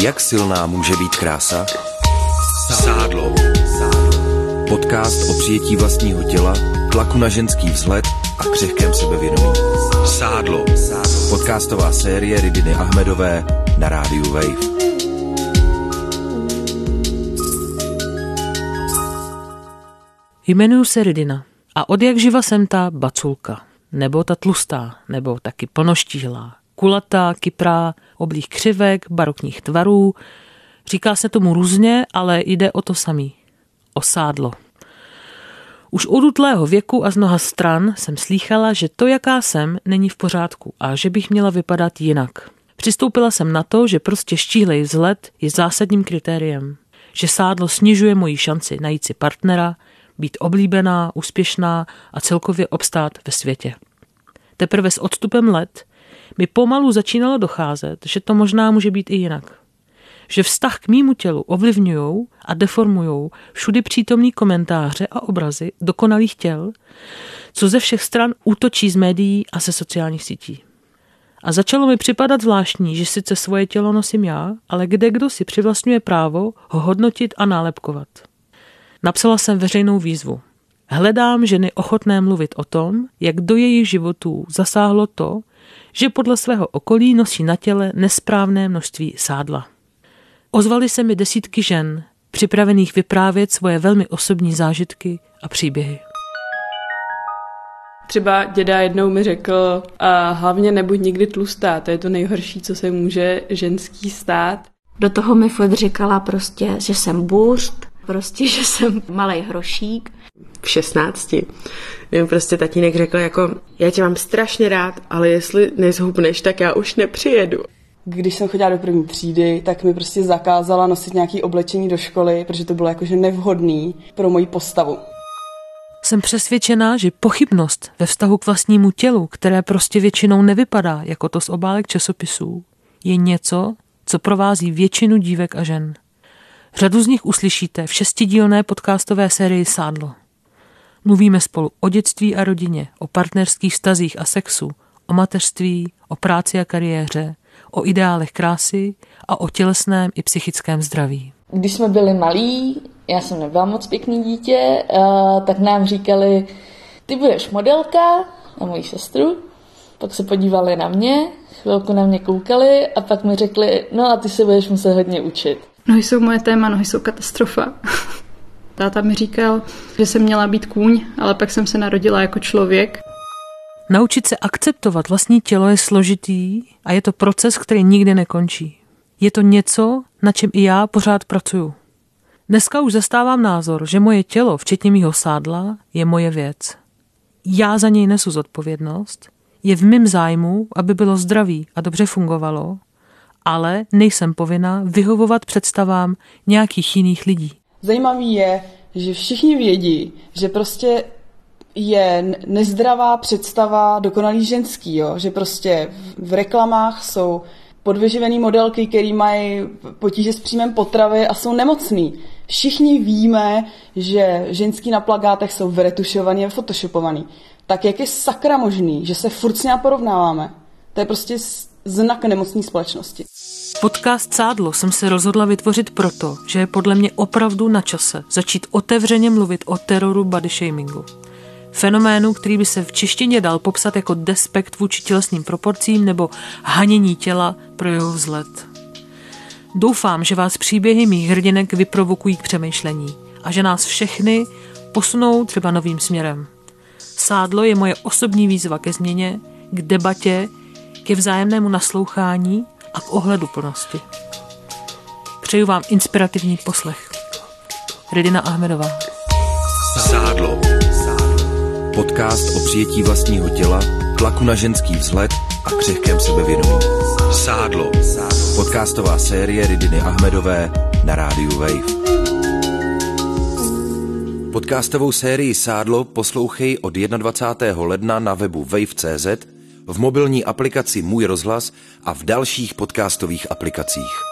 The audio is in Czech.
Jak silná může být krása? Sádlo. Podcast o přijetí vlastního těla, tlaku na ženský vzhled a křehkém sebevědomí. Sádlo. Podcastová série Ridiny Ahmedové na rádiu Wave. Jmenuji se Ridina a od jak živa jsem ta baculka, nebo ta tlustá, nebo taky plnoštíhlá, kulatá, kyprá, oblých křivek, barokních tvarů. Říká se tomu různě, ale jde o to samý. O sádlo. Už od utlého věku a z mnoha stran jsem slýchala, že to, jaká jsem, není v pořádku a že bych měla vypadat jinak. Přistoupila jsem na to, že prostě štíhlej vzhled je zásadním kritériem. Že sádlo snižuje moji šanci najít si partnera, být oblíbená, úspěšná a celkově obstát ve světě. Teprve s odstupem let mi pomalu začínalo docházet, že to možná může být i jinak. Že vztah k mýmu tělu ovlivňují a deformují všudy přítomný komentáře a obrazy dokonalých těl, co ze všech stran útočí z médií a ze sociálních sítí. A začalo mi připadat zvláštní, že sice svoje tělo nosím já, ale kde kdo si přivlastňuje právo ho hodnotit a nálepkovat. Napsala jsem veřejnou výzvu. Hledám ženy ochotné mluvit o tom, jak do jejich životů zasáhlo to, že podle svého okolí nosí na těle nesprávné množství sádla. Ozvali se mi desítky žen, připravených vyprávět svoje velmi osobní zážitky a příběhy. Třeba děda jednou mi řekl, a hlavně nebuď nikdy tlustá, to je to nejhorší, co se může ženský stát. Do toho mi furt říkala prostě, že jsem burst, prostě, že jsem malý hrošík. V 16. Jen prostě tatínek řekl jako, já tě mám strašně rád, ale jestli nezhubneš, tak já už nepřijedu. Když jsem chodila do první třídy, tak mi prostě zakázala nosit nějaké oblečení do školy, protože to bylo jakože nevhodný pro moji postavu. Jsem přesvědčená, že pochybnost ve vztahu k vlastnímu tělu, které prostě většinou nevypadá jako to z obálek časopisů, je něco, co provází většinu dívek a žen. Řadu z nich uslyšíte v šestidílné podcastové sérii Sádlo. Mluvíme spolu o dětství a rodině, o partnerských stazích a sexu, o mateřství, o práci a kariéře, o ideálech krásy a o tělesném i psychickém zdraví. Když jsme byli malí, já jsem nebyla moc pěkný dítě, tak nám říkali, ty budeš modelka a moji sestru. Pak se podívali na mě, chvilku na mě koukali a pak mi řekli, no a ty se budeš muset hodně učit. Nohy jsou moje téma, nohy jsou katastrofa. Táta mi říkal, že jsem měla být kůň, ale pak jsem se narodila jako člověk. Naučit se akceptovat vlastní tělo je složitý a je to proces, který nikdy nekončí. Je to něco, na čem i já pořád pracuju. Dneska už zastávám názor, že moje tělo, včetně mýho sádla, je moje věc. Já za něj nesu zodpovědnost, je v mém zájmu, aby bylo zdraví a dobře fungovalo ale nejsem povinna vyhovovat představám nějakých jiných lidí. Zajímavý je, že všichni vědí, že prostě je nezdravá představa dokonalý ženský, jo? že prostě v reklamách jsou podvyživený modelky, které mají potíže s příjmem potravy a jsou nemocný. Všichni víme, že ženský na plagátech jsou vyretušovaný a photoshopovaný. Tak jak je sakra možný, že se furt s porovnáváme? To je prostě znak nemocní společnosti. Podcast Sádlo jsem se rozhodla vytvořit proto, že je podle mě opravdu na čase začít otevřeně mluvit o teroru body shamingu. Fenoménu, který by se v češtině dal popsat jako despekt vůči tělesným proporcím nebo hanění těla pro jeho vzhled. Doufám, že vás příběhy mých hrdinek vyprovokují k přemýšlení a že nás všechny posunou třeba novým směrem. Sádlo je moje osobní výzva ke změně, k debatě, ke vzájemnému naslouchání a k ohledu plnosti. Přeju vám inspirativní poslech. Redina Ahmedová. Sádlo. Podcast o přijetí vlastního těla, tlaku na ženský vzhled a křehkém sebevědomí. Sádlo. Podcastová série Ridiny Ahmedové na rádiu Wave. Podcastovou sérii Sádlo poslouchej od 21. ledna na webu wave.cz v mobilní aplikaci Můj rozhlas a v dalších podcastových aplikacích.